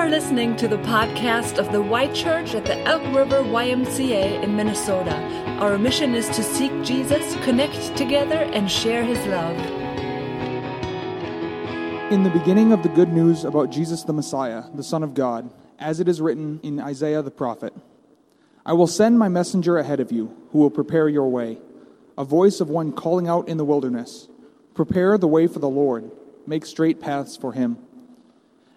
are listening to the podcast of the Y Church at the Elk River YMCA in Minnesota. Our mission is to seek Jesus, connect together, and share his love. In the beginning of the good news about Jesus the Messiah, the Son of God, as it is written in Isaiah the prophet I will send my messenger ahead of you, who will prepare your way, a voice of one calling out in the wilderness Prepare the way for the Lord, make straight paths for him.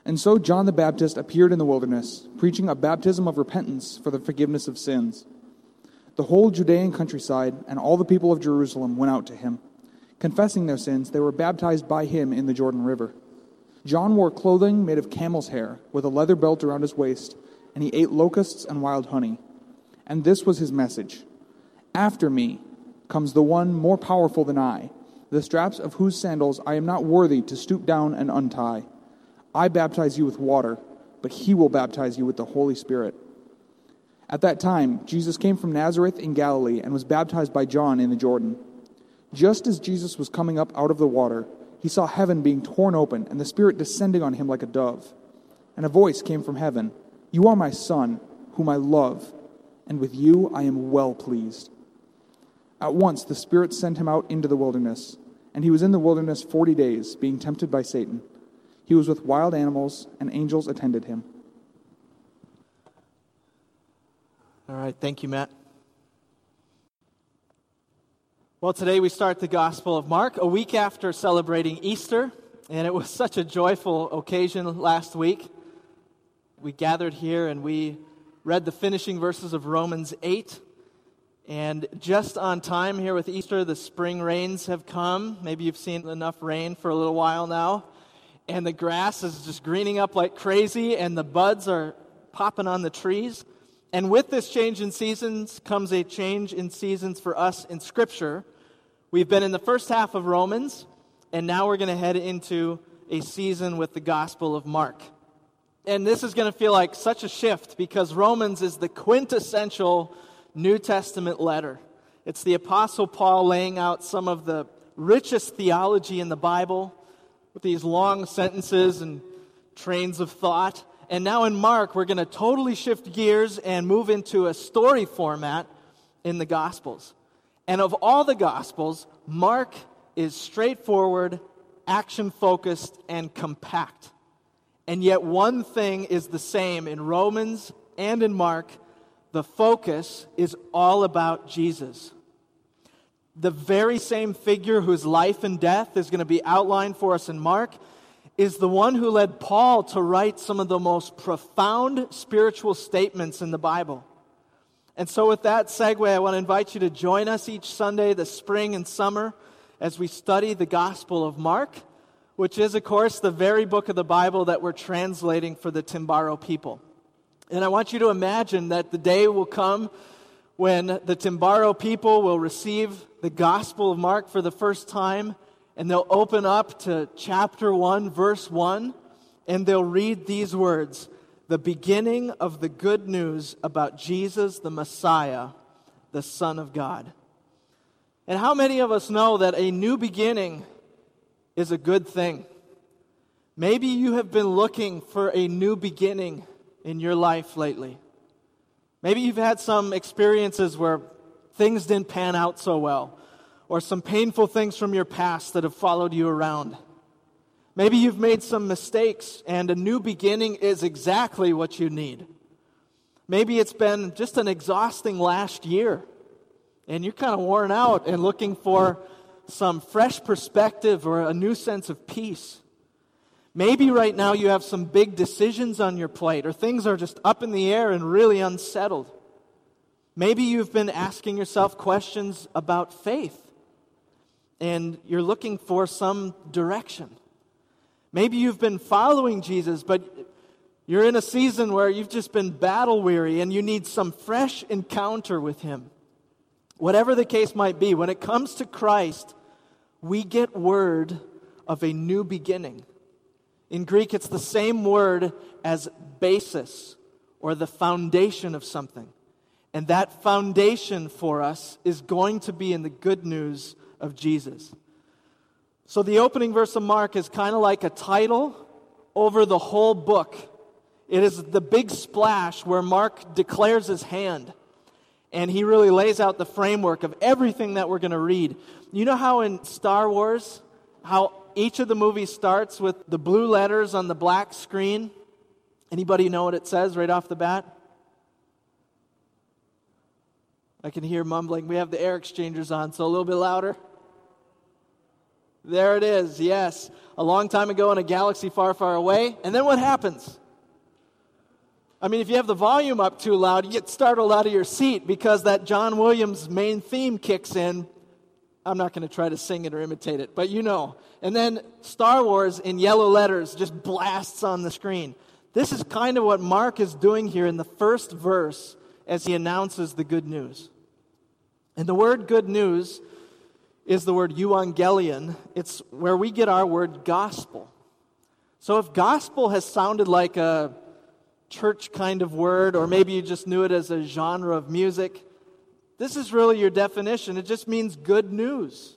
And so John the Baptist appeared in the wilderness, preaching a baptism of repentance for the forgiveness of sins. The whole Judean countryside and all the people of Jerusalem went out to him. Confessing their sins, they were baptized by him in the Jordan River. John wore clothing made of camel's hair, with a leather belt around his waist, and he ate locusts and wild honey. And this was his message After me comes the one more powerful than I, the straps of whose sandals I am not worthy to stoop down and untie. I baptize you with water, but he will baptize you with the Holy Spirit. At that time, Jesus came from Nazareth in Galilee and was baptized by John in the Jordan. Just as Jesus was coming up out of the water, he saw heaven being torn open and the Spirit descending on him like a dove. And a voice came from heaven You are my Son, whom I love, and with you I am well pleased. At once the Spirit sent him out into the wilderness, and he was in the wilderness forty days, being tempted by Satan. He was with wild animals, and angels attended him. All right, thank you, Matt. Well, today we start the Gospel of Mark, a week after celebrating Easter, and it was such a joyful occasion last week. We gathered here and we read the finishing verses of Romans 8. And just on time here with Easter, the spring rains have come. Maybe you've seen enough rain for a little while now and the grass is just greening up like crazy, and the buds are popping on the trees. And with this change in seasons comes a change in seasons for us in Scripture. We've been in the first half of Romans, and now we're going to head into a season with the Gospel of Mark. And this is going to feel like such a shift because Romans is the quintessential New Testament letter. It's the Apostle Paul laying out some of the richest theology in the Bible with these long sentences and trains of thought. And now in Mark, we're going to totally shift gears and move into a story format in the Gospels. And of all the Gospels, Mark is straightforward, action focused, and compact. And yet, one thing is the same in Romans and in Mark the focus is all about Jesus the very same figure whose life and death is going to be outlined for us in Mark, is the one who led Paul to write some of the most profound spiritual statements in the Bible. And so, with that segue, I want to invite you to join us each Sunday, the spring and summer, as we study the Gospel of Mark, which is, of course, the very book of the Bible that we're translating for the Timbaro people. And I want you to imagine that the day will come when the Timbaro people will receive the Gospel of Mark for the first time and they'll open up to chapter 1, verse 1, and they'll read these words The beginning of the good news about Jesus, the Messiah, the Son of God. And how many of us know that a new beginning is a good thing? Maybe you have been looking for a new beginning in your life lately. Maybe you've had some experiences where things didn't pan out so well, or some painful things from your past that have followed you around. Maybe you've made some mistakes, and a new beginning is exactly what you need. Maybe it's been just an exhausting last year, and you're kind of worn out and looking for some fresh perspective or a new sense of peace. Maybe right now you have some big decisions on your plate, or things are just up in the air and really unsettled. Maybe you've been asking yourself questions about faith, and you're looking for some direction. Maybe you've been following Jesus, but you're in a season where you've just been battle weary and you need some fresh encounter with Him. Whatever the case might be, when it comes to Christ, we get word of a new beginning. In Greek, it's the same word as basis or the foundation of something. And that foundation for us is going to be in the good news of Jesus. So the opening verse of Mark is kind of like a title over the whole book. It is the big splash where Mark declares his hand and he really lays out the framework of everything that we're going to read. You know how in Star Wars, how each of the movies starts with the blue letters on the black screen? Anybody know what it says right off the bat? I can hear mumbling. We have the air exchangers on, so a little bit louder. There it is, yes. A long time ago in a galaxy far, far away. And then what happens? I mean, if you have the volume up too loud, you get startled out of your seat because that John Williams main theme kicks in. I'm not going to try to sing it or imitate it, but you know. And then Star Wars in yellow letters just blasts on the screen. This is kind of what Mark is doing here in the first verse as he announces the good news. And the word good news is the word euangelion. It's where we get our word gospel. So if gospel has sounded like a church kind of word, or maybe you just knew it as a genre of music, this is really your definition. It just means good news.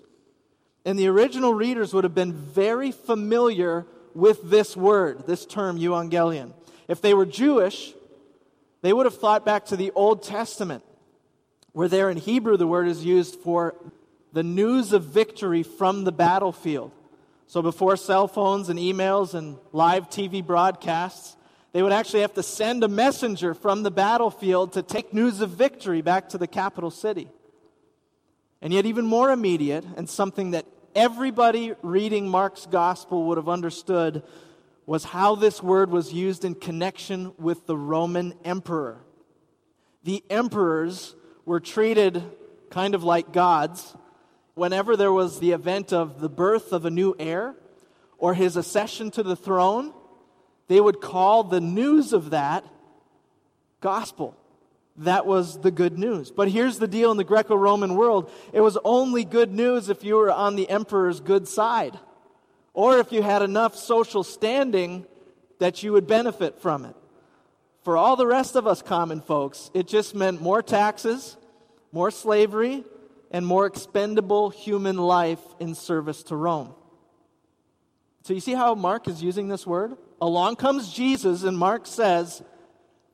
And the original readers would have been very familiar with this word, this term, euangelion. If they were Jewish, they would have thought back to the Old Testament, where there in Hebrew the word is used for the news of victory from the battlefield. So before cell phones and emails and live TV broadcasts, they would actually have to send a messenger from the battlefield to take news of victory back to the capital city. And yet, even more immediate, and something that everybody reading Mark's gospel would have understood, was how this word was used in connection with the Roman emperor. The emperors were treated kind of like gods whenever there was the event of the birth of a new heir or his accession to the throne they would call the news of that gospel. That was the good news. But here's the deal in the Greco Roman world it was only good news if you were on the emperor's good side, or if you had enough social standing that you would benefit from it. For all the rest of us common folks, it just meant more taxes, more slavery, and more expendable human life in service to Rome. So you see how Mark is using this word? along comes Jesus, and Mark says,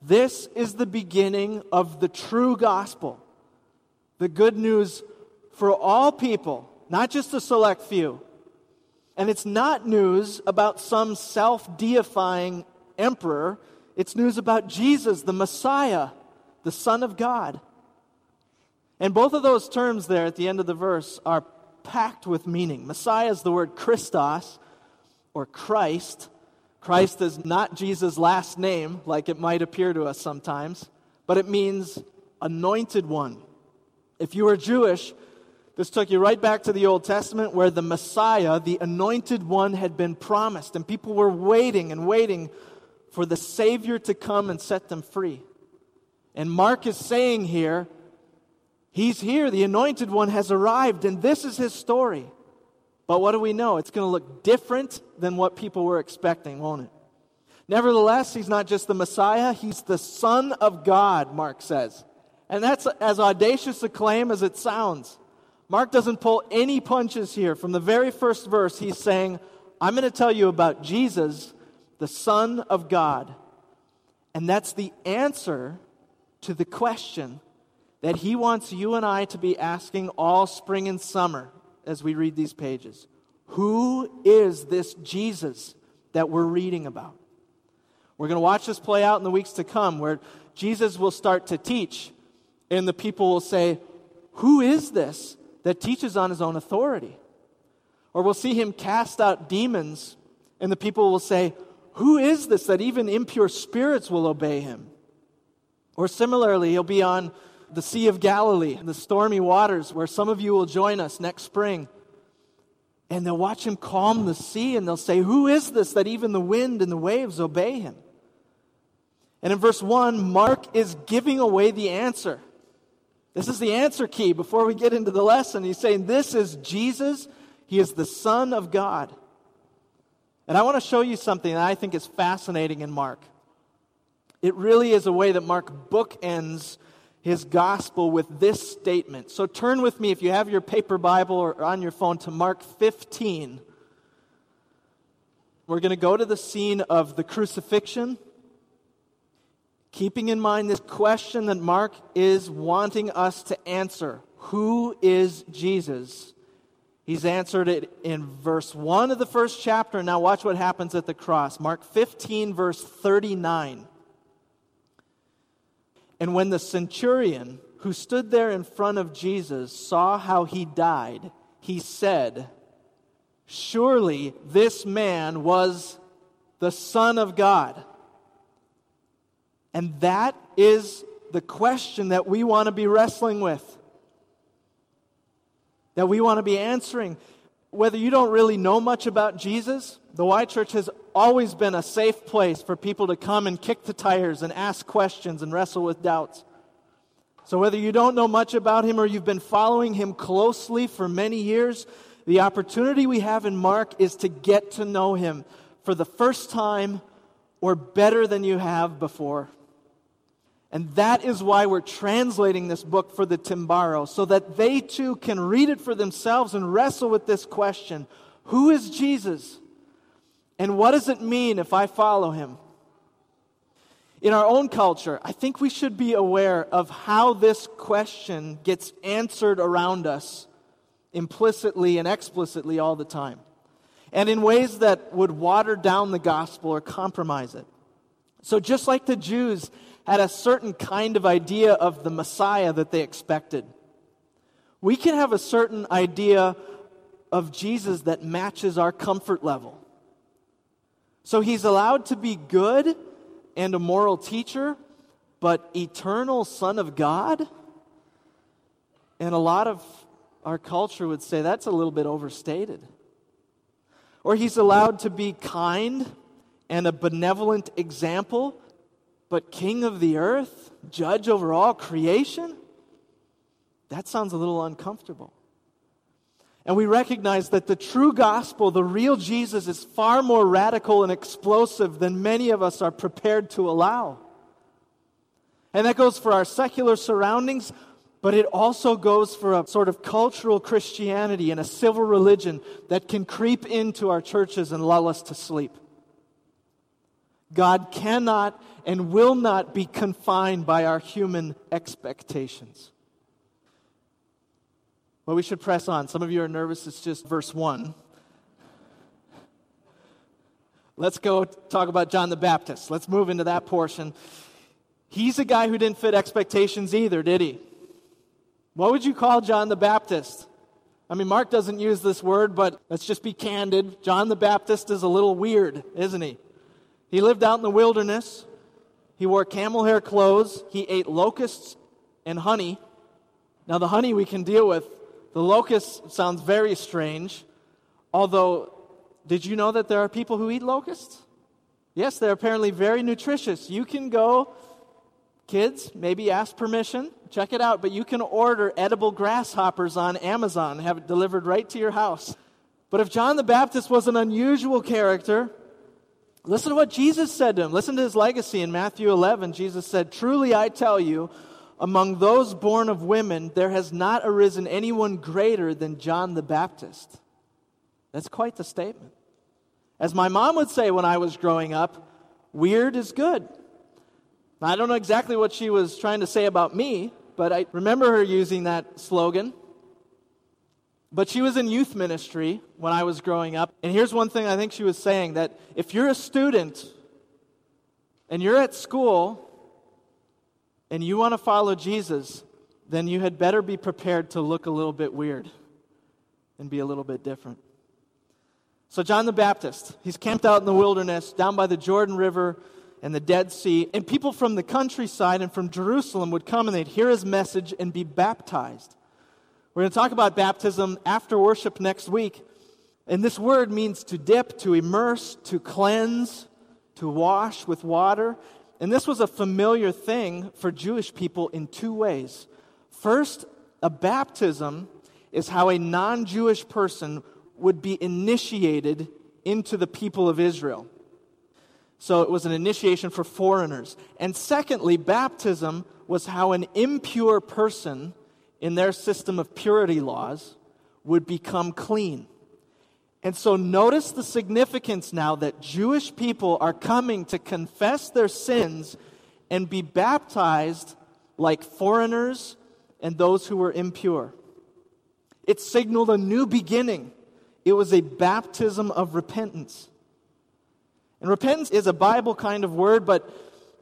This is the beginning of the true gospel, the good news for all people, not just a select few. And it's not news about some self deifying emperor, it's news about Jesus, the Messiah, the Son of God. And both of those terms there at the end of the verse are packed with meaning. Messiah is the word Christos or Christ, Christ is not Jesus' last name, like it might appear to us sometimes, but it means anointed one. If you were Jewish, this took you right back to the Old Testament where the Messiah, the anointed one, had been promised, and people were waiting and waiting for the Savior to come and set them free. And Mark is saying here, He's here, the anointed one has arrived, and this is his story. But what do we know? It's going to look different than what people were expecting, won't it? Nevertheless, he's not just the Messiah, he's the Son of God, Mark says. And that's as audacious a claim as it sounds. Mark doesn't pull any punches here. From the very first verse, he's saying, I'm going to tell you about Jesus, the Son of God. And that's the answer to the question that he wants you and I to be asking all spring and summer as we read these pages. Who is this Jesus that we're reading about? We're going to watch this play out in the weeks to come where Jesus will start to teach, and the people will say, Who is this that teaches on his own authority? Or we'll see him cast out demons, and the people will say, Who is this that even impure spirits will obey him? Or similarly, he'll be on the Sea of Galilee, the stormy waters, where some of you will join us next spring. And they'll watch him calm the sea and they'll say, Who is this that even the wind and the waves obey him? And in verse 1, Mark is giving away the answer. This is the answer key before we get into the lesson. He's saying, This is Jesus. He is the Son of God. And I want to show you something that I think is fascinating in Mark. It really is a way that Mark bookends his gospel with this statement. So turn with me, if you have your paper Bible or on your phone, to Mark 15. We're going to go to the scene of the crucifixion keeping in mind this question that Mark is wanting us to answer Who is Jesus? He's answered it in verse 1 of the first chapter. Now, watch what happens at the cross. Mark 15, verse 39. And when the centurion who stood there in front of Jesus saw how he died, he said, Surely this man was the Son of God. And that is the question that we want to be wrestling with, that we want to be answering. Whether you don't really know much about Jesus, the Y Church has always been a safe place for people to come and kick the tires and ask questions and wrestle with doubts. So, whether you don't know much about him or you've been following him closely for many years, the opportunity we have in Mark is to get to know him for the first time or better than you have before. And that is why we're translating this book for the Timbaro, so that they too can read it for themselves and wrestle with this question Who is Jesus? And what does it mean if I follow him? In our own culture, I think we should be aware of how this question gets answered around us implicitly and explicitly all the time, and in ways that would water down the gospel or compromise it. So, just like the Jews had a certain kind of idea of the Messiah that they expected. We can have a certain idea of Jesus that matches our comfort level. So he's allowed to be good and a moral teacher, but eternal Son of God? And a lot of our culture would say that's a little bit overstated. Or he's allowed to be kind and a benevolent example, but king of the earth, judge over all creation? That sounds a little uncomfortable. And we recognize that the true gospel, the real Jesus, is far more radical and explosive than many of us are prepared to allow. And that goes for our secular surroundings, but it also goes for a sort of cultural Christianity and a civil religion that can creep into our churches and lull us to sleep. God cannot and will not be confined by our human expectations. Well, we should press on. Some of you are nervous. It's just verse 1. Let's go talk about John the Baptist. Let's move into that portion. He's a guy who didn't fit expectations either, did he? What would you call John the Baptist? I mean, Mark doesn't use this word, but let's just be candid. John the Baptist is a little weird, isn't he? He lived out in the wilderness. He wore camel hair clothes. He ate locusts and honey. Now, the honey we can deal with. The locust sounds very strange. Although, did you know that there are people who eat locusts? Yes, they're apparently very nutritious. You can go, kids, maybe ask permission, check it out, but you can order edible grasshoppers on Amazon have it delivered right to your house. But if John the Baptist was an unusual character, Listen to what Jesus said to him. Listen to his legacy in Matthew 11. Jesus said, Truly I tell you, among those born of women, there has not arisen anyone greater than John the Baptist. That's quite the statement. As my mom would say when I was growing up, weird is good. I don't know exactly what she was trying to say about me, but I remember her using that slogan. But she was in youth ministry when I was growing up. And here's one thing I think she was saying that if you're a student and you're at school and you want to follow Jesus, then you had better be prepared to look a little bit weird and be a little bit different. So, John the Baptist, he's camped out in the wilderness down by the Jordan River and the Dead Sea. And people from the countryside and from Jerusalem would come and they'd hear his message and be baptized. We're going to talk about baptism after worship next week. And this word means to dip, to immerse, to cleanse, to wash with water. And this was a familiar thing for Jewish people in two ways. First, a baptism is how a non Jewish person would be initiated into the people of Israel. So it was an initiation for foreigners. And secondly, baptism was how an impure person in their system of purity laws would become clean. And so notice the significance now that Jewish people are coming to confess their sins and be baptized like foreigners and those who were impure. It signaled a new beginning. It was a baptism of repentance. And repentance is a Bible kind of word, but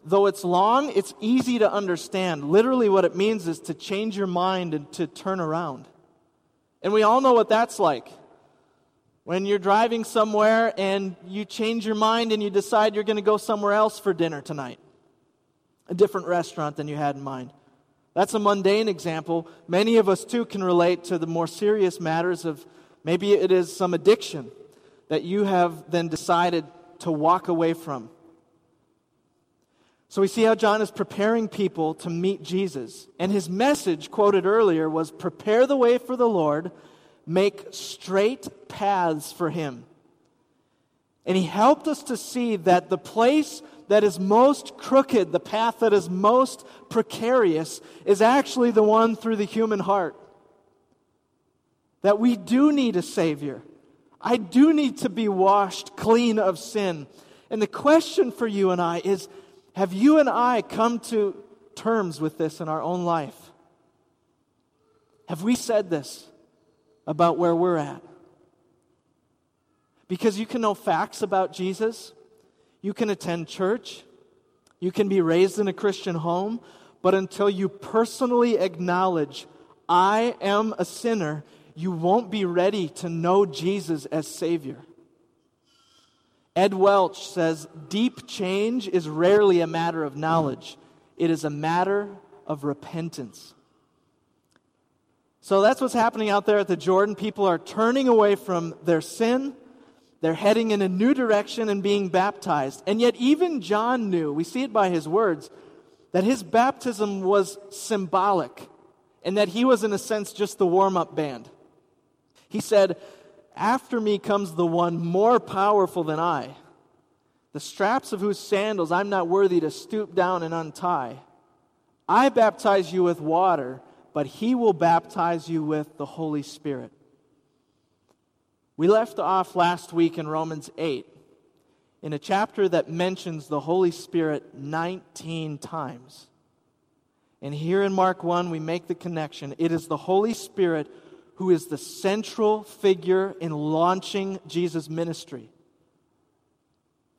though it's long, it's easy to understand. Literally, what it means is to change your mind and to turn around. And we all know what that's like. When you're driving somewhere and you change your mind and you decide you're going to go somewhere else for dinner tonight, a different restaurant than you had in mind. That's a mundane example. Many of us, too, can relate to the more serious matters of maybe it is some addiction that you have then decided to walk away from. So we see how John is preparing people to meet Jesus. And his message, quoted earlier, was prepare the way for the Lord, make straight paths for him. And he helped us to see that the place that is most crooked, the path that is most precarious, is actually the one through the human heart. That we do need a Savior. I do need to be washed clean of sin. And the question for you and I is have you and I come to terms with this in our own life? Have we said this about where we're at? Because you can know facts about Jesus, you can attend church, you can be raised in a Christian home, but until you personally acknowledge, I am a sinner, you won't be ready to know Jesus as Savior. Ed Welch says deep change is rarely a matter of knowledge, it is a matter of repentance. So that's what's happening out there at the Jordan. People are turning away from their sin. They're heading in a new direction and being baptized. And yet, even John knew, we see it by his words, that his baptism was symbolic and that he was, in a sense, just the warm up band. He said, after me comes the one more powerful than I, the straps of whose sandals I'm not worthy to stoop down and untie. I baptize you with water, but he will baptize you with the Holy Spirit. We left off last week in Romans 8 in a chapter that mentions the Holy Spirit 19 times. And here in Mark 1, we make the connection. It is the Holy Spirit who is the central figure in launching Jesus' ministry.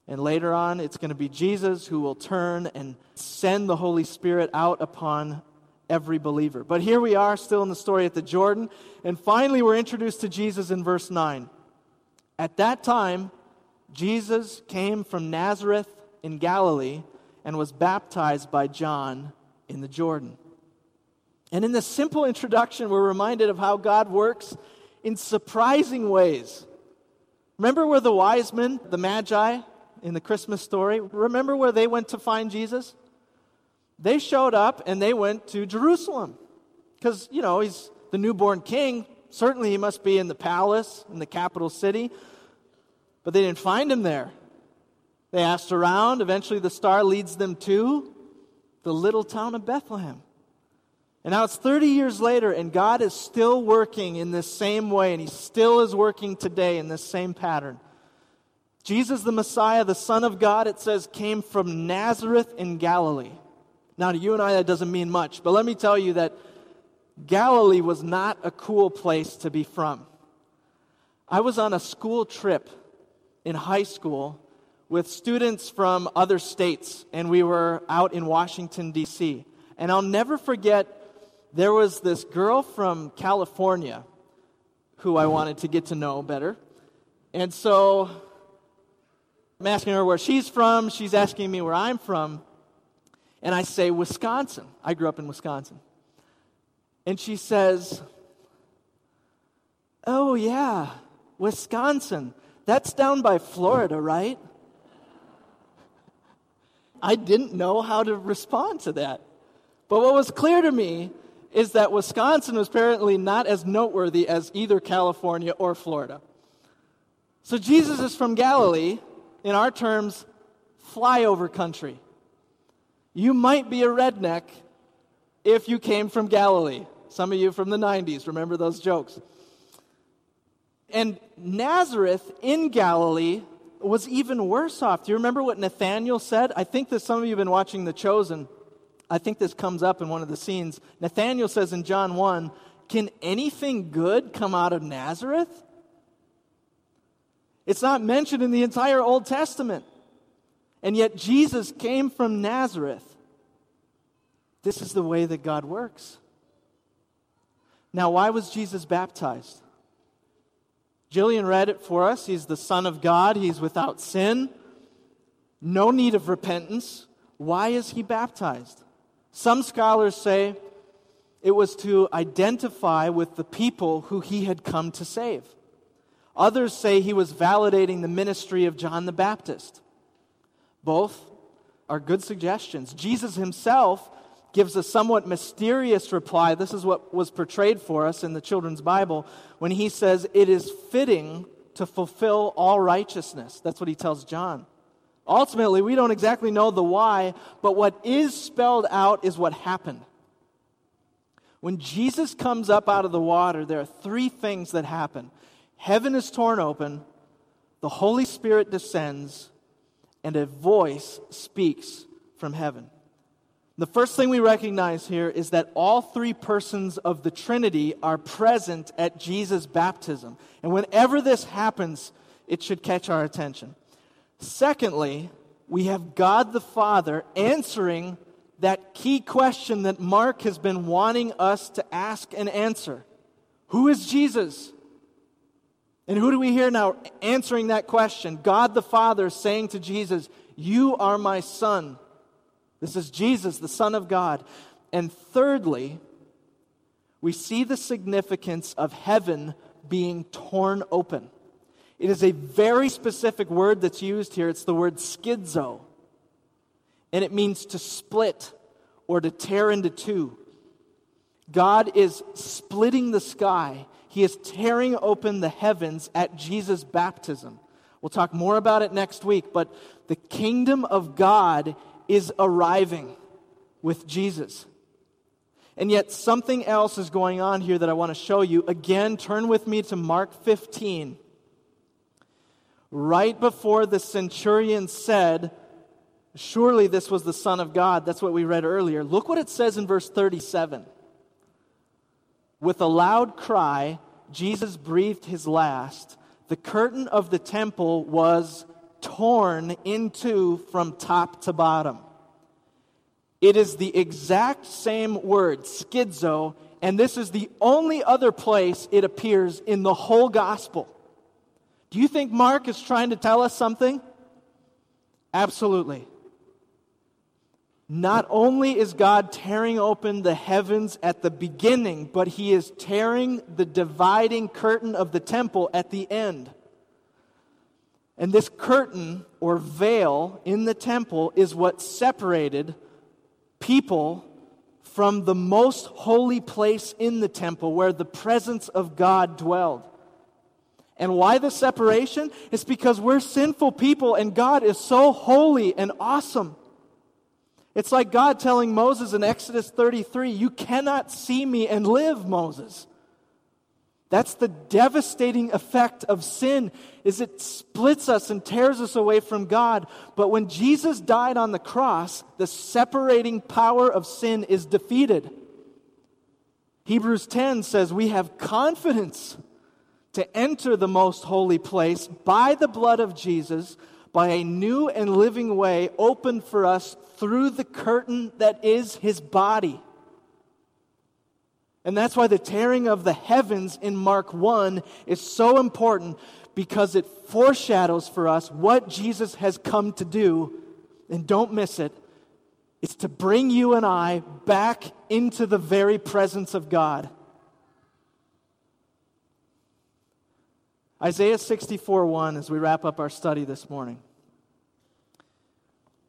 And later on, it's going to be Jesus who will turn and send the Holy Spirit out upon every believer. But here we are, still in the story at the Jordan. And finally, we're introduced to Jesus in verse 9. At that time, Jesus came from Nazareth in Galilee and was baptized by John in the Jordan. And in this simple introduction, we're reminded of how God works in surprising ways. Remember where the wise men, the magi in the Christmas story, remember where they went to find Jesus? They showed up and they went to Jerusalem. Because, you know, he's the newborn king. Certainly he must be in the palace, in the capital city. But they didn't find him there. They asked around. Eventually, the star leads them to the little town of Bethlehem. And now it's 30 years later, and God is still working in this same way, and He still is working today in this same pattern. Jesus, the Messiah, the Son of God, it says, came from Nazareth in Galilee. Now, to you and I, that doesn't mean much, but let me tell you that Galilee was not a cool place to be from. I was on a school trip in high school with students from other states, and we were out in Washington, D.C. And I'll never forget there was this girl from California who I wanted to get to know better. And so I'm asking her where she's from. She's asking me where I'm from. And I say, Wisconsin. I grew up in Wisconsin. And she says, Oh, yeah, Wisconsin. That's down by Florida, right? I didn't know how to respond to that. But what was clear to me is that Wisconsin was apparently not as noteworthy as either California or Florida. So Jesus is from Galilee, in our terms, flyover country. You might be a redneck if you came from Galilee. Some of you from the 90s remember those jokes. And Nazareth in Galilee was even worse off. Do you remember what Nathaniel said? I think that some of you have been watching The Chosen. I think this comes up in one of the scenes. Nathaniel says in John 1 Can anything good come out of Nazareth? It's not mentioned in the entire Old Testament. And yet Jesus came from Nazareth. This is the way that God works. Now, why was Jesus baptized? Jillian read it for us. He's the Son of God, he's without sin, no need of repentance. Why is he baptized? Some scholars say it was to identify with the people who he had come to save. Others say he was validating the ministry of John the Baptist. Both are good suggestions. Jesus himself gives a somewhat mysterious reply. This is what was portrayed for us in the children's Bible when he says, It is fitting to fulfill all righteousness. That's what he tells John. Ultimately, we don't exactly know the why, but what is spelled out is what happened. When Jesus comes up out of the water, there are three things that happen heaven is torn open, the Holy Spirit descends, and a voice speaks from heaven. The first thing we recognize here is that all three persons of the Trinity are present at Jesus' baptism. And whenever this happens, it should catch our attention. Secondly, we have God the Father answering that key question that Mark has been wanting us to ask and answer Who is Jesus? And who do we hear now answering that question? God the Father saying to Jesus, You are my Son. This is Jesus, the Son of God. And thirdly, we see the significance of heaven being torn open. It is a very specific word that's used here. It's the word schizo. And it means to split or to tear into two. God is splitting the sky. He is tearing open the heavens at Jesus' baptism. We'll talk more about it next week, but the kingdom of God is arriving with Jesus. And yet, something else is going on here that I want to show you. Again, turn with me to Mark 15. Right before the centurion said, Surely this was the Son of God. That's what we read earlier. Look what it says in verse 37. With a loud cry, Jesus breathed his last. The curtain of the temple was torn into from top to bottom. It is the exact same word, schizo, and this is the only other place it appears in the whole gospel. Do you think Mark is trying to tell us something? Absolutely. Not only is God tearing open the heavens at the beginning, but he is tearing the dividing curtain of the temple at the end. And this curtain or veil in the temple is what separated people from the most holy place in the temple where the presence of God dwelled. And why the separation? It's because we're sinful people and God is so holy and awesome. It's like God telling Moses in Exodus 33, You cannot see me and live, Moses. That's the devastating effect of sin is it splits us and tears us away from God. But when Jesus died on the cross, the separating power of sin is defeated. Hebrews 10 says we have confidence to enter the most holy place by the blood of Jesus, by a new and living way opened for us through the curtain that is his body. And that's why the tearing of the heavens in Mark 1 is so important because it foreshadows for us what Jesus has come to do. And don't miss it. It's to bring you and I back into the very presence of God. Isaiah 64 1, as we wrap up our study this morning.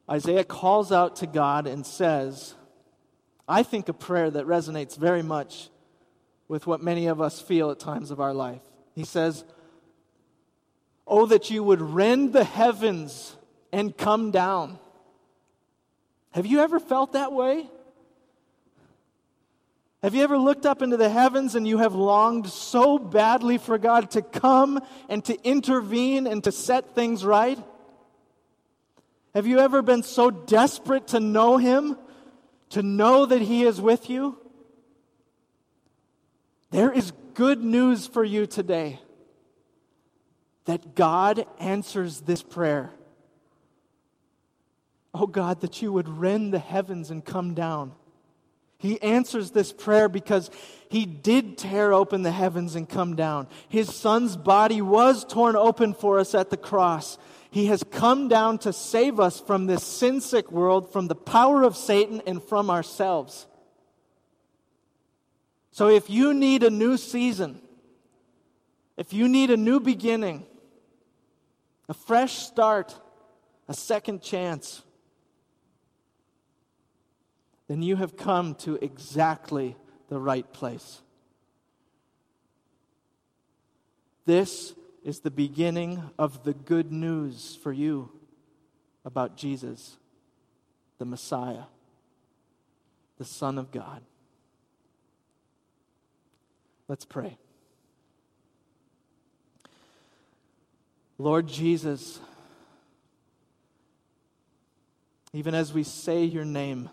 Isaiah calls out to God and says, I think, a prayer that resonates very much with what many of us feel at times of our life. He says, Oh, that you would rend the heavens and come down. Have you ever felt that way? Have you ever looked up into the heavens and you have longed so badly for God to come and to intervene and to set things right? Have you ever been so desperate to know Him, to know that He is with you? There is good news for you today that God answers this prayer. Oh God, that you would rend the heavens and come down. He answers this prayer because he did tear open the heavens and come down. His son's body was torn open for us at the cross. He has come down to save us from this sin sick world, from the power of Satan, and from ourselves. So if you need a new season, if you need a new beginning, a fresh start, a second chance, then you have come to exactly the right place. This is the beginning of the good news for you about Jesus, the Messiah, the Son of God. Let's pray. Lord Jesus, even as we say your name,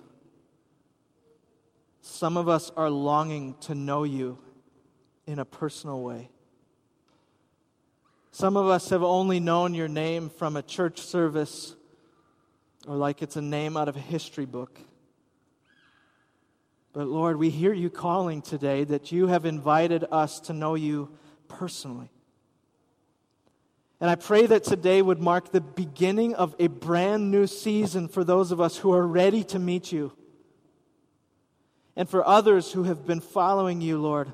some of us are longing to know you in a personal way. Some of us have only known your name from a church service or like it's a name out of a history book. But Lord, we hear you calling today that you have invited us to know you personally. And I pray that today would mark the beginning of a brand new season for those of us who are ready to meet you and for others who have been following you, Lord,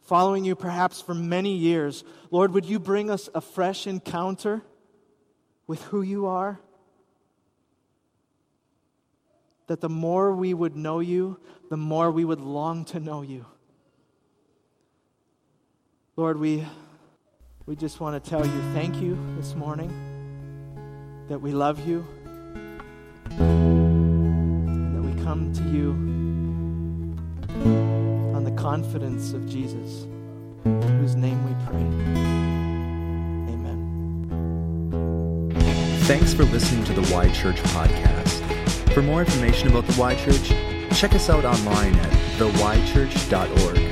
following you perhaps for many years. Lord, would you bring us a fresh encounter with who you are? That the more we would know you, the more we would long to know you. Lord, we, we just want to tell you thank you this morning, that we love you, and that we come to you on the confidence of Jesus, whose name we pray. Amen. Thanks for listening to the Y Church podcast. For more information about the Y Church, check us out online at theychurch.org.